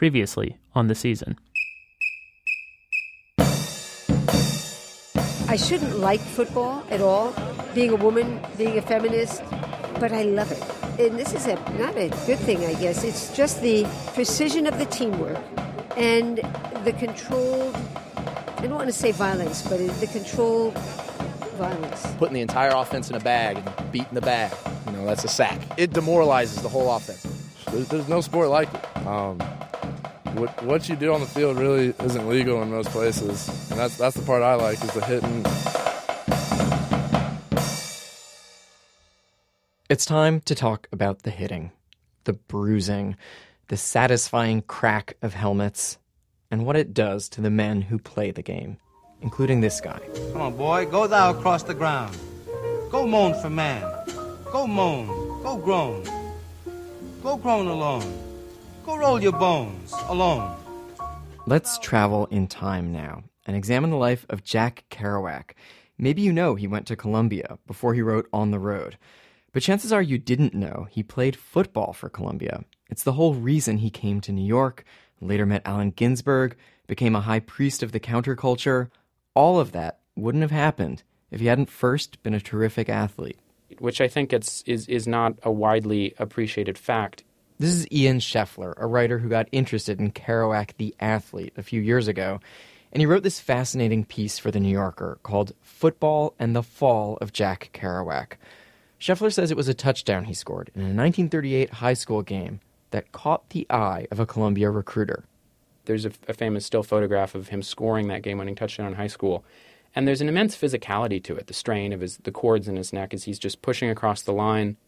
previously on the season. I shouldn't like football at all, being a woman, being a feminist, but I love it. And this is a not a good thing, I guess. It's just the precision of the teamwork and the controlled I don't want to say violence, but the controlled violence. Putting the entire offense in a bag and beating the bag, you know, that's a sack. It demoralizes the whole offense. There's, there's no sport like it. Um, what, what you do on the field really isn't legal in most places, and that's that's the part I like is the hitting. It's time to talk about the hitting, the bruising, the satisfying crack of helmets, and what it does to the men who play the game, including this guy. Come on, boy, go thou across the ground. Go moan for man. Go moan. Go groan. Go groan alone. Go roll your bones alone. Let's travel in time now and examine the life of Jack Kerouac. Maybe you know he went to Columbia before he wrote On the Road. But chances are you didn't know he played football for Columbia. It's the whole reason he came to New York, later met Allen Ginsberg, became a high priest of the counterculture. All of that wouldn't have happened if he hadn't first been a terrific athlete. Which I think it's, is, is not a widely appreciated fact. This is Ian Scheffler, a writer who got interested in Kerouac the athlete a few years ago, and he wrote this fascinating piece for The New Yorker called Football and the Fall of Jack Kerouac. Scheffler says it was a touchdown he scored in a 1938 high school game that caught the eye of a Columbia recruiter. There's a, famous still photograph of him scoring that game winning touchdown in high school. And there's an immense physicality to it, the strain of his the cords in his neck as he's just pushing across the line.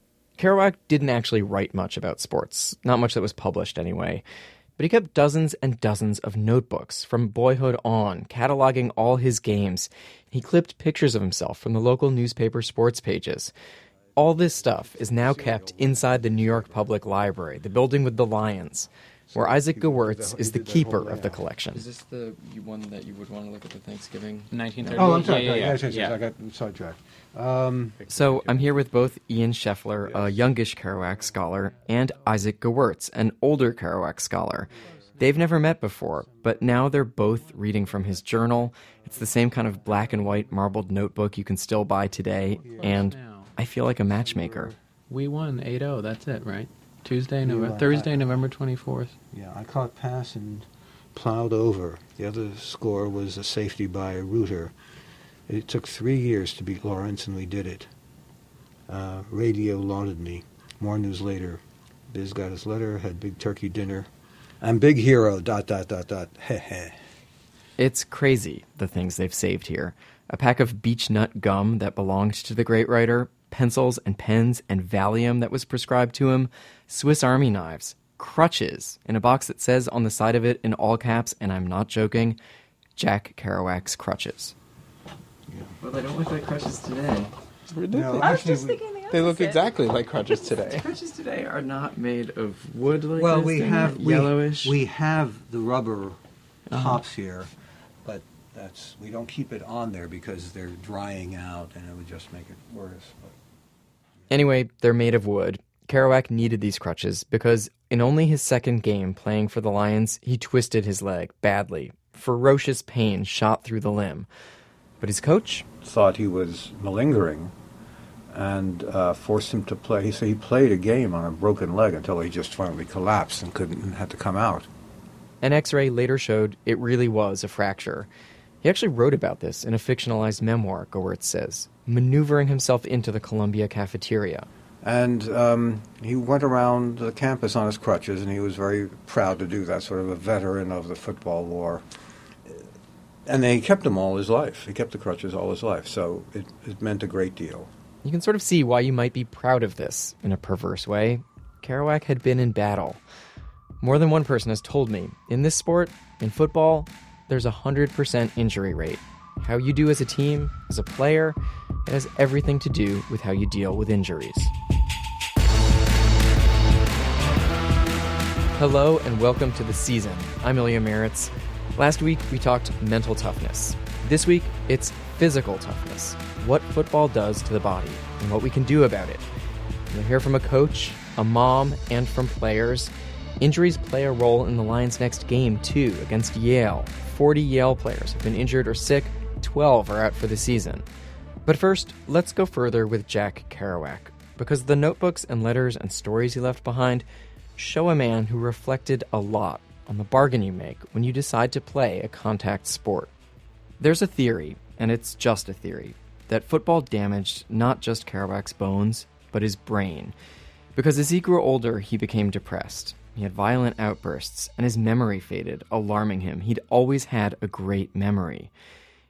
Kerouac didn't actually write much about sports, not much that was published anyway. But he kept dozens and dozens of notebooks from boyhood on, cataloging all his games. He clipped pictures of himself from the local newspaper sports pages. All this stuff is now kept inside the New York Public Library, the building with the lions, where Isaac Gewirtz is the keeper of the collection. Is this the one that you would want to look at the Thanksgiving? 1930. Oh, I'm sorry. Yeah, yeah, yeah. Yeah. I got sidetracked. Um, So I'm here with both Ian Scheffler, a youngish Kerouac scholar, and Isaac Gewirtz, an older Kerouac scholar. They've never met before, but now they're both reading from his journal. It's the same kind of black and white marbled notebook you can still buy today, and I feel like a matchmaker. We won 8 0. That's it, right? Tuesday, November, uh, Thursday, November 24th. yeah, I caught pass and plowed over. The other score was a safety by Reuter. It took three years to beat Lawrence, and we did it. Uh, radio lauded me. More news later. Biz got his letter, had big turkey dinner. I'm big hero, dot, dot, dot, dot. Heh heh. It's crazy, the things they've saved here. A pack of beech nut gum that belonged to the great writer, pencils and pens and Valium that was prescribed to him, Swiss Army knives, crutches in a box that says on the side of it in all caps, and I'm not joking, Jack Kerouac's crutches. Well, they don't look like crutches today. It's ridiculous. I was just thinking they look exactly like crutches today. Crutches today are not made of wood like Well, this. we have we- yellowish. We, have the rubber Uh-huh. tops here, but that's we don't keep it on there because they're drying out, and it would just make it worse. Anyway, they're made of wood. Kerouac needed these crutches because in only his second game playing for the Lions, he twisted his leg badly. Ferocious pain shot through the limb. But his coach? Thought he was malingering, and uh, forced him to play. So he played a game on a broken leg until he just finally collapsed and couldn't and had to come out. An x ray later showed it really was a fracture. He actually wrote about this in a fictionalized memoir, Gewirtz says, maneuvering himself into the Columbia cafeteria. And um, he went around the campus on his crutches, and he was very proud to do that, sort of a veteran of the football war. And they kept him all his life. He kept the crutches all his life, so it, it meant a great deal. You can sort of see why you might be proud of this in a perverse way. Kerouac had been in battle. More than one person has told me in this sport, in football, there's a 100% injury rate. How you do as a team, as a player, it has everything to do with how you deal with injuries. Hello and welcome to the season. I'm Ilya Marritz. Last week we talked mental toughness. This week it's physical toughness. What football does to the body and what we can do about it. You'll hear from a coach, a mom, and from players. Injuries play a role in the Lions' next game, too, against Yale. 40 Yale players have been injured or sick, 12 are out for the season. But first, let's go further with Jack Kerouac, because the notebooks and letters and stories he left behind show a man who reflected a lot on the bargain you make when you decide to play a contact sport. There's a theory, and it's just a theory, that football damaged not just Kerouac's bones, but his brain. Because as he grew older, he became depressed. He had violent outbursts, and his memory faded, alarming him. He'd always had a great memory.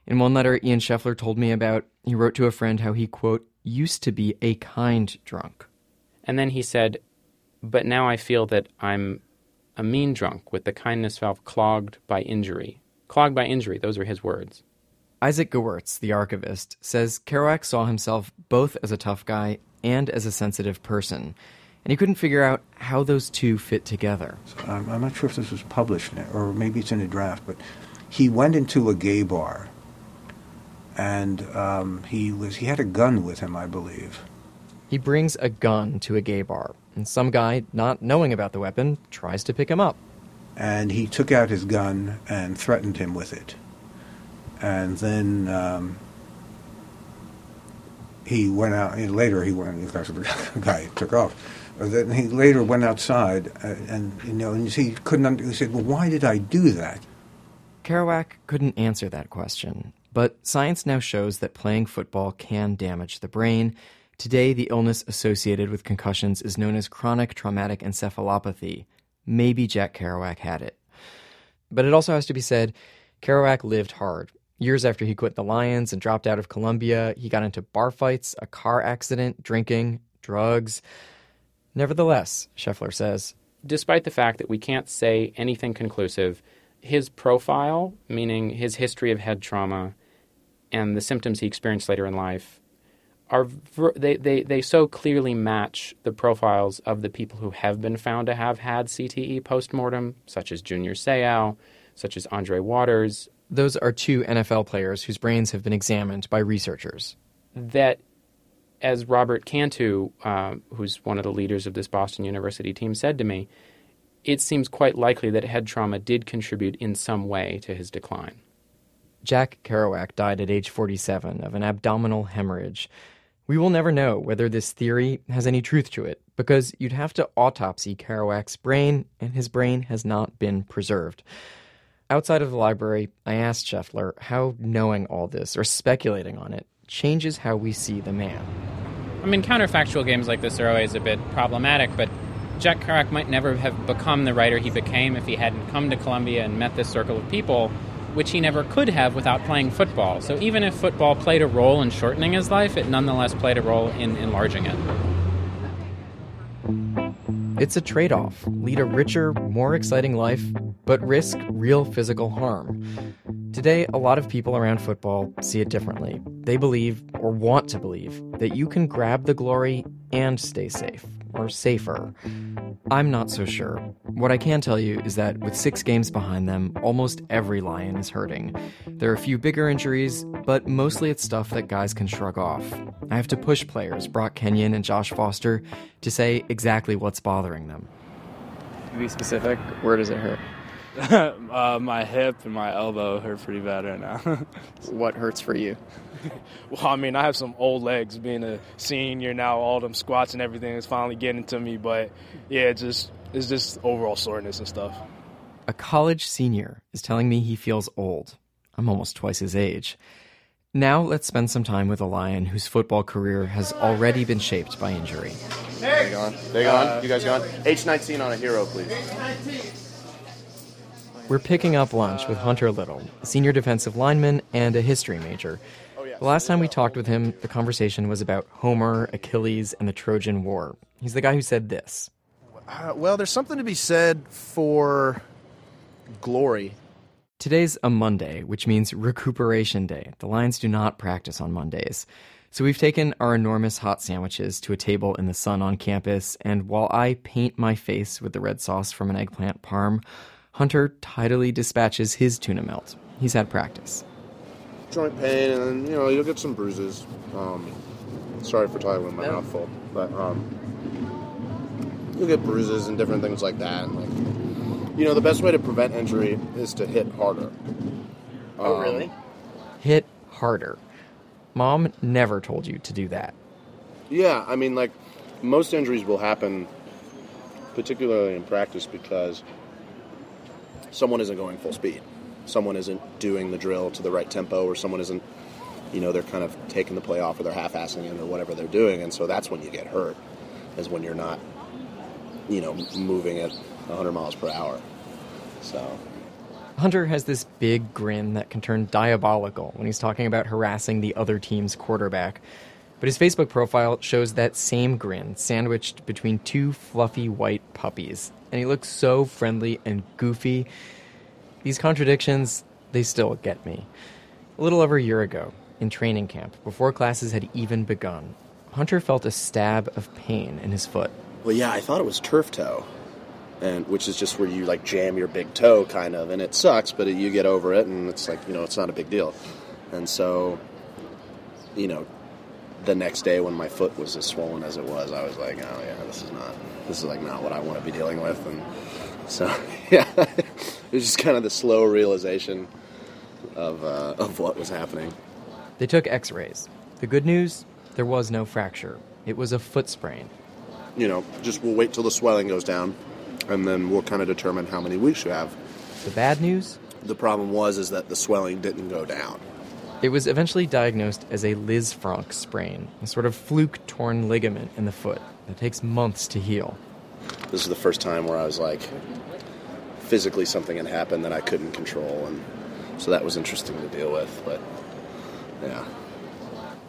In one letter Ian Scheffler told me about, he wrote to a friend how he, quote, used to be a kind drunk. And then he said, But now I feel that I'm a mean drunk with the kindness valve clogged by injury. Clogged by injury, those are his words. Isaac Gewirtz, the archivist, says Kerouac saw himself both as a tough guy and as a sensitive person, and he couldn't figure out how those two fit together. I'm, I'm not sure if this was published or maybe it's in a draft, but he went into a gay bar, and um, he was he had a gun with him, I believe. He brings a gun to a gay bar, and some guy, not knowing about the weapon, tries to pick him up. And he took out his gun and threatened him with it. And then um, he went out. And later, he went. The guy took off. But then he later went outside, uh, and you know, and he couldn't. Under, he said, "Well, why did I do that?" Kerouac couldn't answer that question, but science now shows that playing football can damage the brain. Today, the illness associated with concussions is known as chronic traumatic encephalopathy. Maybe Jack Kerouac had it. But it also has to be said, Kerouac lived hard. Years after he quit the Lions and dropped out of Columbia, he got into bar fights, a car accident, drinking, drugs. Nevertheless, Scheffler says, Despite the fact that we can't say anything conclusive, his profile, meaning his history of head trauma and the symptoms he experienced later in life, are they, they, they so clearly match the profiles of the people who have been found to have had CTE postmortem, such as Junior Seau, such as Andre Waters. Those are two NFL players whose brains have been examined by researchers. That, as Robert Cantu, uh, who's one of the leaders of this Boston University team, said to me, it seems quite likely that head trauma did contribute in some way to his decline. Jack Kerouac died at age 47 of an abdominal hemorrhage. We will never know whether this theory has any truth to it, because you'd have to autopsy Kerouac's brain, and his brain has not been preserved. Outside of the library, I asked Scheffler how knowing all this, or speculating on it, changes how we see the man. I mean, counterfactual games like this are always a bit problematic, but Jack Kerouac might never have become the writer he became if he hadn't come to Columbia and met this circle of people which he never could have without playing football. So even if football played a role in shortening his life, it nonetheless played a role in enlarging it. It's a trade off. Lead a richer, more exciting life, but risk real physical harm. Today, a lot of people around football see it differently. They believe, or want to believe, that you can grab the glory and stay safe, or safer. I'm not so sure. What I can tell you is that with six games behind them, almost every Lion is hurting. There are a few bigger injuries, but mostly it's stuff that guys can shrug off. I have to push players, Brock Kenyon and Josh Foster, to say exactly what's bothering them. To be specific, where does it hurt? uh, my hip and my elbow hurt pretty bad right now. what hurts for you? well, I mean, I have some old legs. Being a senior now, all them squats and everything is finally getting to me. But yeah, just it's just overall soreness and stuff. A college senior is telling me he feels old. I'm almost twice his age. Now let's spend some time with a lion whose football career has already been shaped by injury. They gone? They gone? You guys gone? H19 on a hero, please. We're picking up lunch with Hunter Little, senior defensive lineman and a history major. Oh, the last time we talked with him, the conversation was about Homer, Achilles, and the Trojan War. He's the guy who said this. Uh, well, there's something to be said for glory. Today's a Monday, which means recuperation day. The Lions do not practice on Mondays. So we've taken our enormous hot sandwiches to a table in the sun on campus, and while I paint my face with the red sauce from an eggplant parm, Hunter tidily dispatches his tuna melt. He's had practice. Joint pain, and you know you'll get some bruises. Um, sorry for talking with my mouth full, but um, you'll get bruises and different things like that. And like, you know, the best way to prevent injury is to hit harder. Oh, Um, really? Hit harder. Mom never told you to do that. Yeah, I mean, like most injuries will happen, particularly in practice, because someone isn't going full speed. Someone isn't doing the drill to the right tempo, or someone isn't, you know, they're kind of taking the play off, or they're half-assing it, or whatever they're doing, and so that's when you get hurt, is when you're not, you know, moving at 100 miles per hour. So Hunter has this big grin that can turn diabolical when he's talking about harassing the other team's quarterback. But his Facebook profile shows that same grin sandwiched between two fluffy white puppies. And he looks so friendly and goofy. These contradictions, they still get me. A little over a year ago, in training camp, before classes had even begun, Hunter felt a stab of pain in his foot. Well, yeah, I thought it was turf toe, and which is just where you like jam your big toe, kind of, and it sucks, but you get over it, and it's like you know, it's not a big deal. And so, you know, the next day when my foot was as swollen as it was, I was like, oh yeah, this is not, this is like not what I want to be dealing with, and so yeah, it was just kind of the slow realization of uh, of what was happening. They took x rays. The good news there was no fracture, it was a foot sprain. You know, just we'll wait till the swelling goes down, and then we'll kind of determine how many weeks you have. The bad news? The problem was is that the swelling didn't go down. It was eventually diagnosed as a Lisfranc sprain, a sort of fluke torn ligament in the foot that takes months to heal. This is the first time where I was like, physically something had happened that I couldn't control, and so that was interesting to deal with. But yeah,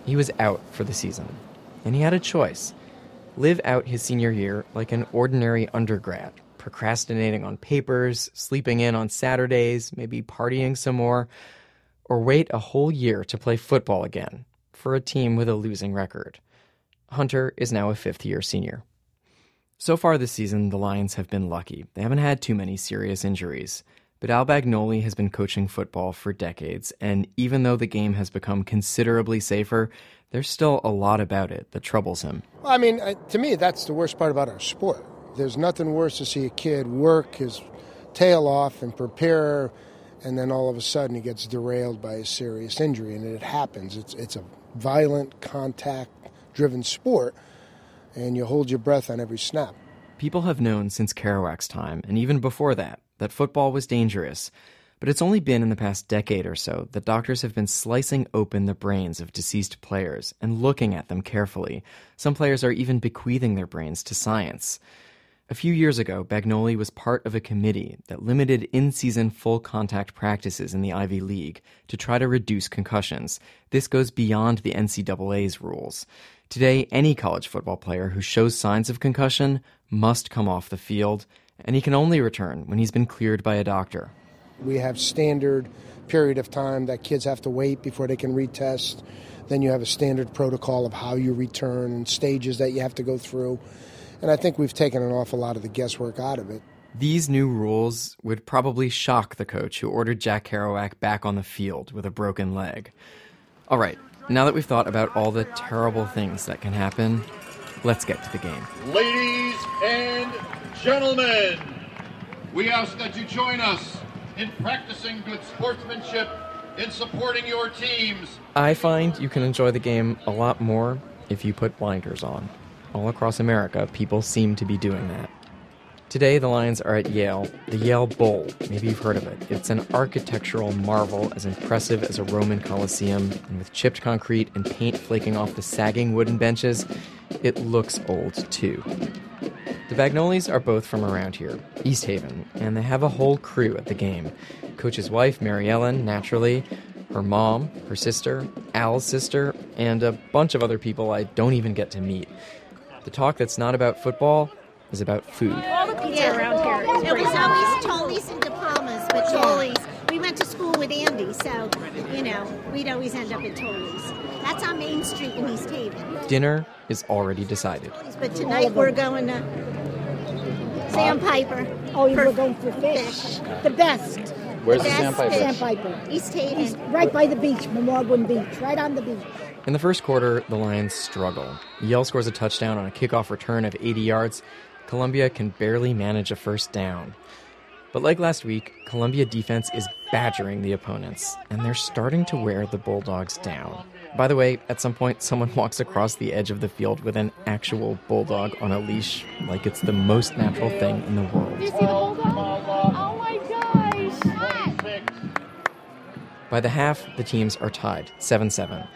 He was out for the season, and he had a choice live out his senior year like an ordinary undergrad, procrastinating on papers, sleeping in on Saturdays, maybe partying some more, or wait a whole year to play football again for a team with a losing record. Hunter is now a fifth year senior. So far this season, the Lions have been lucky. They haven't had too many serious injuries. But Al Bagnoli has been coaching football for decades, and even though the game has become considerably safer, there's still a lot about it that troubles him. Well, I mean, to me, that's the worst part about our sport. There's nothing worse to see a kid work his tail off and prepare, and then all of a sudden he gets derailed by a serious injury, and it happens. It's it's a violent, contact-driven sport, and you hold your breath on every snap. People have known since Kerouac's time, and even before that, that football was dangerous. But it's only been in the past decade or so that doctors have been slicing open the brains of deceased players and looking at them carefully. Some players are even bequeathing their brains to science. A few years ago, Bagnoli was part of a committee that limited in season full contact practices in the Ivy League to try to reduce concussions. This goes beyond the NCAA's rules. Today, any college football player who shows signs of concussion must come off the field, and he can only return when he's been cleared by a doctor. We have standard period of time that kids have to wait before they can retest. Then you have a standard protocol of how you return and stages that you have to go through. And I think we've taken an awful lot of the guesswork out of it. These new rules would probably shock the coach who ordered Jack Kerouac back on the field with a broken leg. All right, now that we've thought about all the terrible things that can happen, let's get to the game. Ladies and gentlemen, we ask that you join us in practicing good sportsmanship in supporting your teams. I find you can enjoy the game a lot more if you put blinders on. All across America, people seem to be doing that. Today, the Lions are at Yale, the Yale Bowl. Maybe you've heard of it. It's an architectural marvel as impressive as a Roman Colosseum, and with chipped concrete and paint flaking off the sagging wooden benches, it looks old too. The Bagnolis are both from around here, East Haven, and they have a whole crew at the game. Coach's wife, Mary Ellen, naturally, her mom, her sister, Al's sister, and a bunch of other people I don't even get to meet. The talk that's not about football is about food. All the pizza around here. It was always Tolli's and diplomas, but Tolli's. We went to school with Andy, so you know we'd always end up at Tolli's. That's on Main Street in East Haven. Dinner is already decided. But tonight we're going to Sandpiper. Oh, you were going for fish. The best. Where's the Best Sandpiper? Sandpiper. East Haven. East, right by the beach, Momauguin Beach, right on the beach. In the first quarter, the Lions struggle. Yale scores a touchdown on a kickoff return of 80 yards, Columbia can barely manage a first down. But like last week, Columbia defense is badgering the opponents, and they're starting to wear the Bulldogs down. By the way, at some point, someone walks across the edge of the field with an actual bulldog on a leash, like it's the most natural thing in the world. Do you see the? Oh my gosh! By the half, the teams are tied 7 7.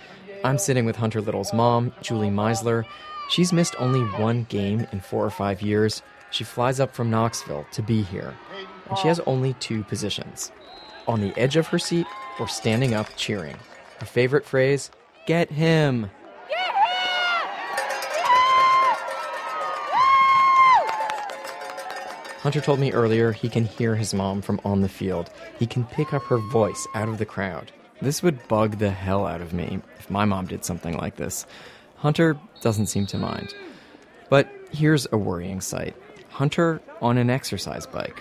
I'm sitting with Hunter Little's mom, Julie Meisler. She's missed only one game in four or five years. She flies up from Knoxville to be here, and she has only two positions on the edge of her seat or standing up cheering. Her favorite phrase get him. Hunter told me earlier he can hear his mom from on the field. He can pick up her voice out of the crowd. This would bug the hell out of me if my mom did something like this. Hunter doesn't seem to mind. But here's a worrying sight Hunter on an exercise bike.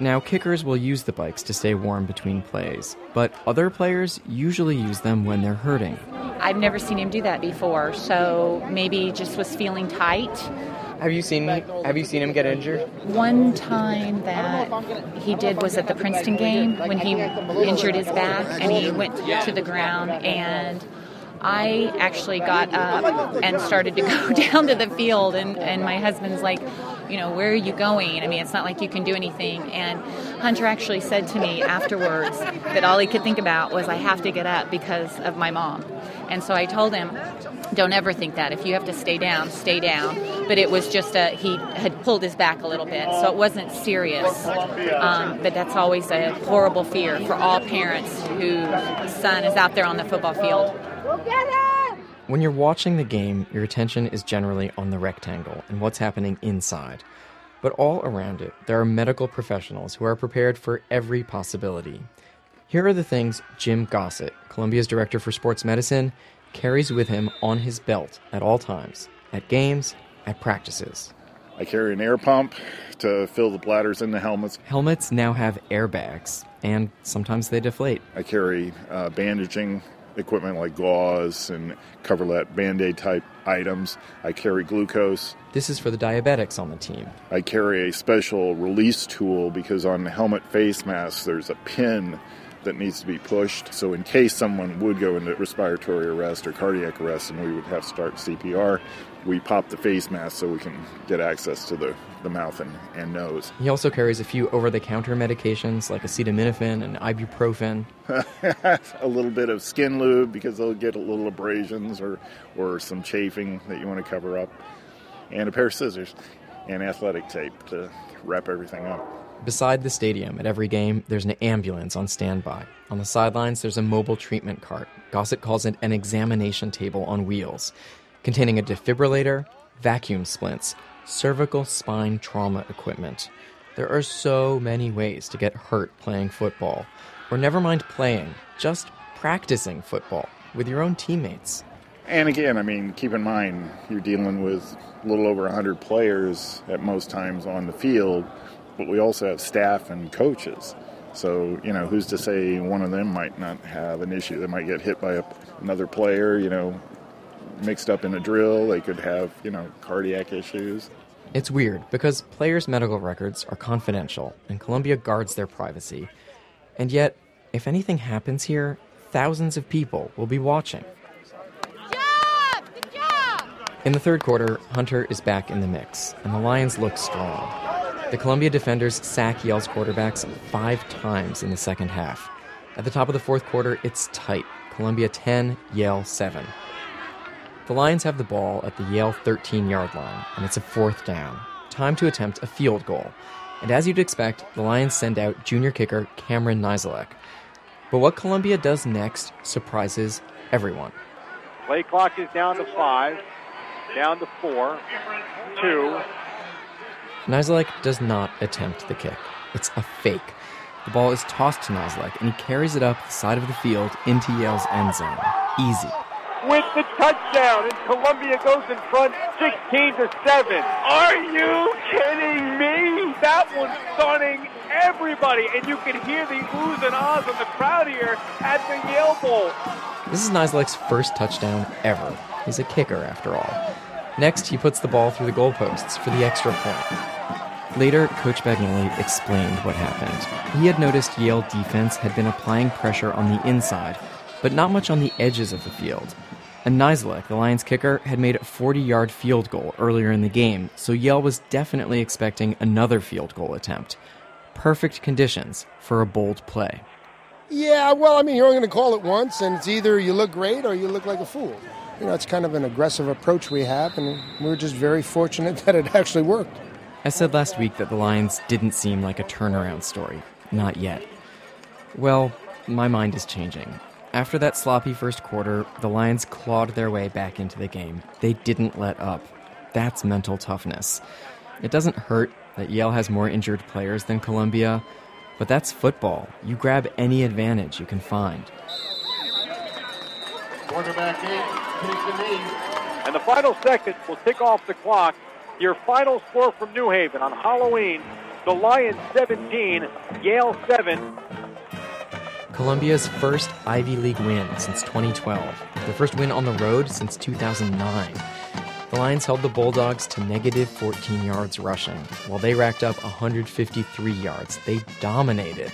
Now, kickers will use the bikes to stay warm between plays, but other players usually use them when they're hurting. I've never seen him do that before, so maybe just was feeling tight. Have you seen Have you seen him get injured? One time that he did was at the Princeton game when he injured his back and he went to the ground and I actually got up and started to go down to the field and, and my husband's like, you know, where are you going? I mean, it's not like you can do anything. And Hunter actually said to me afterwards that all he could think about was I have to get up because of my mom. And so I told him, don't ever think that. If you have to stay down, stay down. But it was just a, he had pulled his back a little bit, so it wasn't serious. Um, but that's always a horrible fear for all parents whose son is out there on the football field. When you're watching the game, your attention is generally on the rectangle and what's happening inside. But all around it, there are medical professionals who are prepared for every possibility. Here are the things Jim Gossett, Columbia's director for sports medicine, carries with him on his belt at all times, at games, at practices. I carry an air pump to fill the bladders in the helmets. Helmets now have airbags, and sometimes they deflate. I carry uh, bandaging equipment like gauze and coverlet, band aid type items. I carry glucose. This is for the diabetics on the team. I carry a special release tool because on the helmet face mask there's a pin that needs to be pushed. So, in case someone would go into respiratory arrest or cardiac arrest and we would have to start CPR, we pop the face mask so we can get access to the, the mouth and, and nose. He also carries a few over the counter medications like acetaminophen and ibuprofen. a little bit of skin lube because they'll get a little abrasions or, or some chafing that you want to cover up, and a pair of scissors and athletic tape to wrap everything up. Beside the stadium at every game, there's an ambulance on standby. On the sidelines, there's a mobile treatment cart. Gossett calls it an examination table on wheels, containing a defibrillator, vacuum splints, cervical spine trauma equipment. There are so many ways to get hurt playing football, or never mind playing, just practicing football with your own teammates. And again, I mean, keep in mind, you're dealing with a little over 100 players at most times on the field but we also have staff and coaches. So, you know, who's to say one of them might not have an issue? They might get hit by a, another player, you know, mixed up in a drill. They could have, you know, cardiac issues. It's weird because players' medical records are confidential and Columbia guards their privacy. And yet, if anything happens here, thousands of people will be watching. Good job! Good job! In the third quarter, Hunter is back in the mix, and the Lions look strong. The Columbia defenders sack Yale's quarterbacks five times in the second half. At the top of the fourth quarter, it's tight. Columbia 10, Yale 7. The Lions have the ball at the Yale 13 yard line, and it's a fourth down. Time to attempt a field goal. And as you'd expect, the Lions send out junior kicker Cameron Niziolek. But what Columbia does next surprises everyone. Play clock is down to five, down to four, two, Niziolek does not attempt the kick. It's a fake. The ball is tossed to Niziolek, and he carries it up the side of the field into Yale's end zone. Easy. With the touchdown, and Columbia goes in front 16 to 7. Are you kidding me? That one's stunning everybody, and you can hear the oohs and ahs of the crowd here at the Yale Bowl. This is Niziolek's first touchdown ever. He's a kicker, after all. Next, he puts the ball through the goalposts for the extra point. Later, Coach Bagnoli explained what happened. He had noticed Yale defense had been applying pressure on the inside, but not much on the edges of the field. And Niziolek, the Lions kicker, had made a 40 yard field goal earlier in the game, so Yale was definitely expecting another field goal attempt. Perfect conditions for a bold play. Yeah, well, I mean, you're only going to call it once, and it's either you look great or you look like a fool. You know, it's kind of an aggressive approach we have, and we're just very fortunate that it actually worked. I said last week that the Lions didn't seem like a turnaround story. Not yet. Well, my mind is changing. After that sloppy first quarter, the Lions clawed their way back into the game. They didn't let up. That's mental toughness. It doesn't hurt that Yale has more injured players than Columbia, but that's football. You grab any advantage you can find. Quarterback eight, takes the knee. And the final seconds will tick off the clock. Your final score from New Haven on Halloween the Lions 17, Yale 7. Columbia's first Ivy League win since 2012, their first win on the road since 2009. The Lions held the Bulldogs to negative 14 yards rushing, while they racked up 153 yards. They dominated.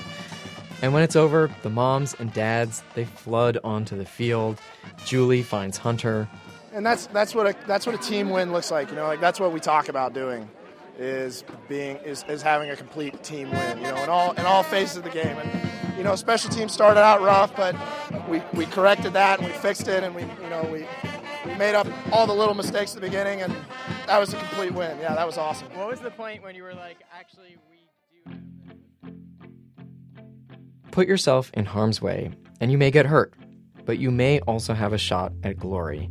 And when it's over, the moms and dads, they flood onto the field. Julie finds Hunter. And that's that's what a that's what a team win looks like, you know, like that's what we talk about doing is being is, is having a complete team win, you know, in all in all phases of the game. And you know, special teams started out rough, but we, we corrected that and we fixed it and we you know we we made up all the little mistakes at the beginning and that was a complete win. Yeah, that was awesome. What was the point when you were like, actually, we do. Put yourself in harm's way, and you may get hurt, but you may also have a shot at glory.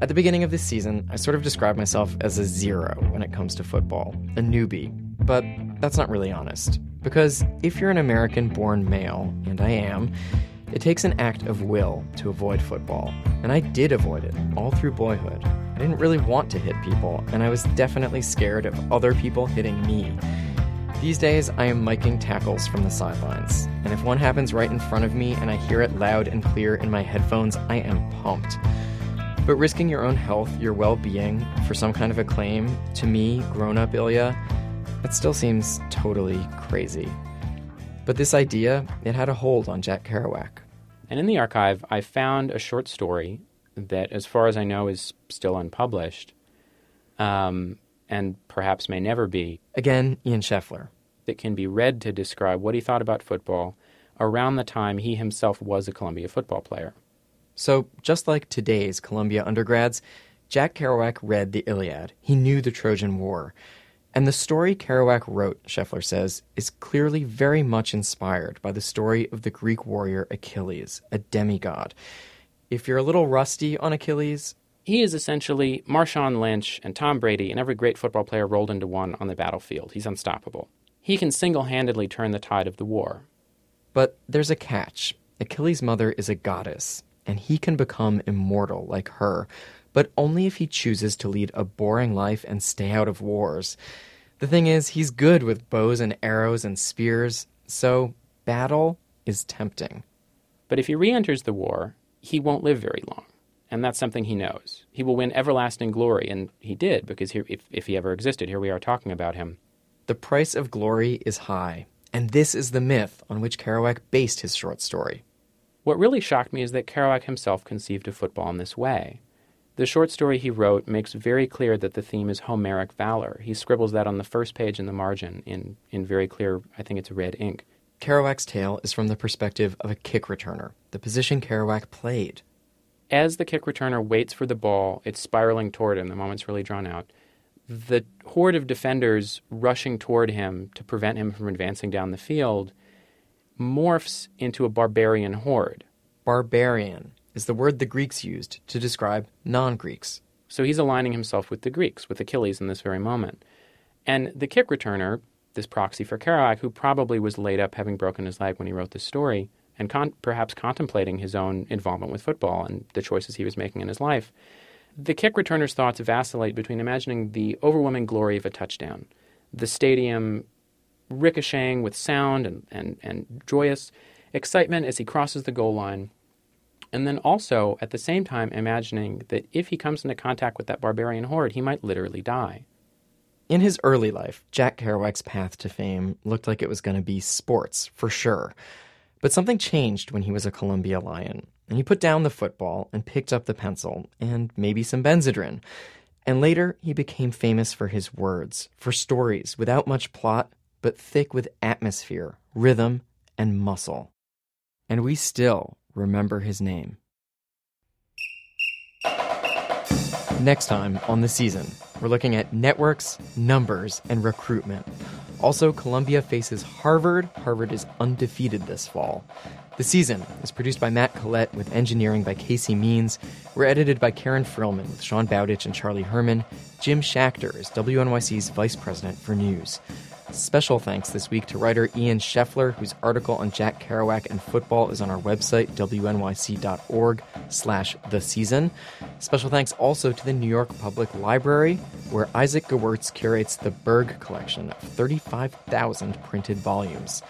At the beginning of this season, I sort of described myself as a zero when it comes to football, a newbie, but that's not really honest. Because if you're an American born male, and I am, it takes an act of will to avoid football, and I did avoid it all through boyhood. I didn't really want to hit people, and I was definitely scared of other people hitting me. These days, I am miking tackles from the sidelines, and if one happens right in front of me and I hear it loud and clear in my headphones, I am pumped. But risking your own health, your well being, for some kind of acclaim, to me, grown up Ilya, it still seems totally crazy. But this idea, it had a hold on Jack Kerouac. And in the archive, I found a short story that, as far as I know, is still unpublished um, and perhaps may never be. Again, Ian Scheffler. That can be read to describe what he thought about football around the time he himself was a Columbia football player. So, just like today's Columbia undergrads, Jack Kerouac read the Iliad. He knew the Trojan War. And the story Kerouac wrote, Scheffler says, is clearly very much inspired by the story of the Greek warrior Achilles, a demigod. If you're a little rusty on Achilles, he is essentially Marshawn Lynch and Tom Brady and every great football player rolled into one on the battlefield. He's unstoppable. He can single handedly turn the tide of the war. But there's a catch. Achilles' mother is a goddess, and he can become immortal like her, but only if he chooses to lead a boring life and stay out of wars. The thing is, he's good with bows and arrows and spears, so battle is tempting. But if he re enters the war, he won't live very long. And that's something he knows. He will win everlasting glory, and he did, because here, if, if he ever existed, here we are talking about him. The price of glory is high, and this is the myth on which Kerouac based his short story. What really shocked me is that Kerouac himself conceived of football in this way. The short story he wrote makes very clear that the theme is Homeric valor. He scribbles that on the first page in the margin in, in very clear, I think it's red ink. Kerouac's tale is from the perspective of a kick returner, the position Kerouac played. As the kick returner waits for the ball, it's spiraling toward him, the moment's really drawn out. The horde of defenders rushing toward him to prevent him from advancing down the field morphs into a barbarian horde. Barbarian is the word the Greeks used to describe non Greeks. So he's aligning himself with the Greeks, with Achilles in this very moment. And the kick returner, this proxy for Kerouac, who probably was laid up having broken his leg when he wrote this story, and con- perhaps contemplating his own involvement with football and the choices he was making in his life, the kick returner's thoughts vacillate between imagining the overwhelming glory of a touchdown, the stadium ricocheting with sound and, and, and joyous excitement as he crosses the goal line, and then also at the same time imagining that if he comes into contact with that barbarian horde, he might literally die. In his early life, Jack Kerouac's path to fame looked like it was going to be sports, for sure. But something changed when he was a Columbia Lion, and he put down the football and picked up the pencil and maybe some Benzedrine. And later, he became famous for his words, for stories without much plot, but thick with atmosphere, rhythm, and muscle. And we still remember his name. Next time on the season, we're looking at networks, numbers, and recruitment. Also, Columbia faces Harvard. Harvard is undefeated this fall. The season is produced by Matt Collette with engineering by Casey Means. We're edited by Karen Frillman with Sean Bowditch and Charlie Herman. Jim Schachter is WNYC's vice president for news. Special thanks this week to writer Ian Scheffler, whose article on Jack Kerouac and football is on our website, wnyc.org slash the season. Special thanks also to the New York Public Library, where Isaac Gewirtz curates the Berg collection of 35,000 printed volumes.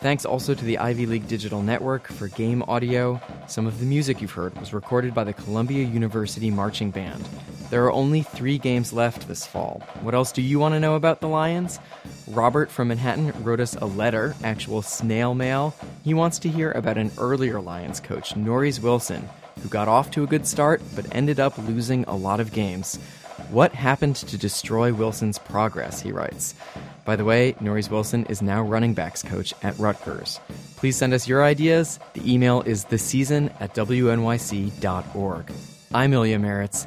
Thanks also to the Ivy League Digital Network for game audio. Some of the music you've heard was recorded by the Columbia University Marching Band. There are only three games left this fall. What else do you want to know about the Lions? Robert from Manhattan wrote us a letter, actual snail mail. He wants to hear about an earlier Lions coach, Norris Wilson, who got off to a good start but ended up losing a lot of games. What happened to destroy Wilson's progress, he writes. By the way, Norris Wilson is now running backs coach at Rutgers. Please send us your ideas. The email is theseason at wnyc.org. I'm Ilya Marritz.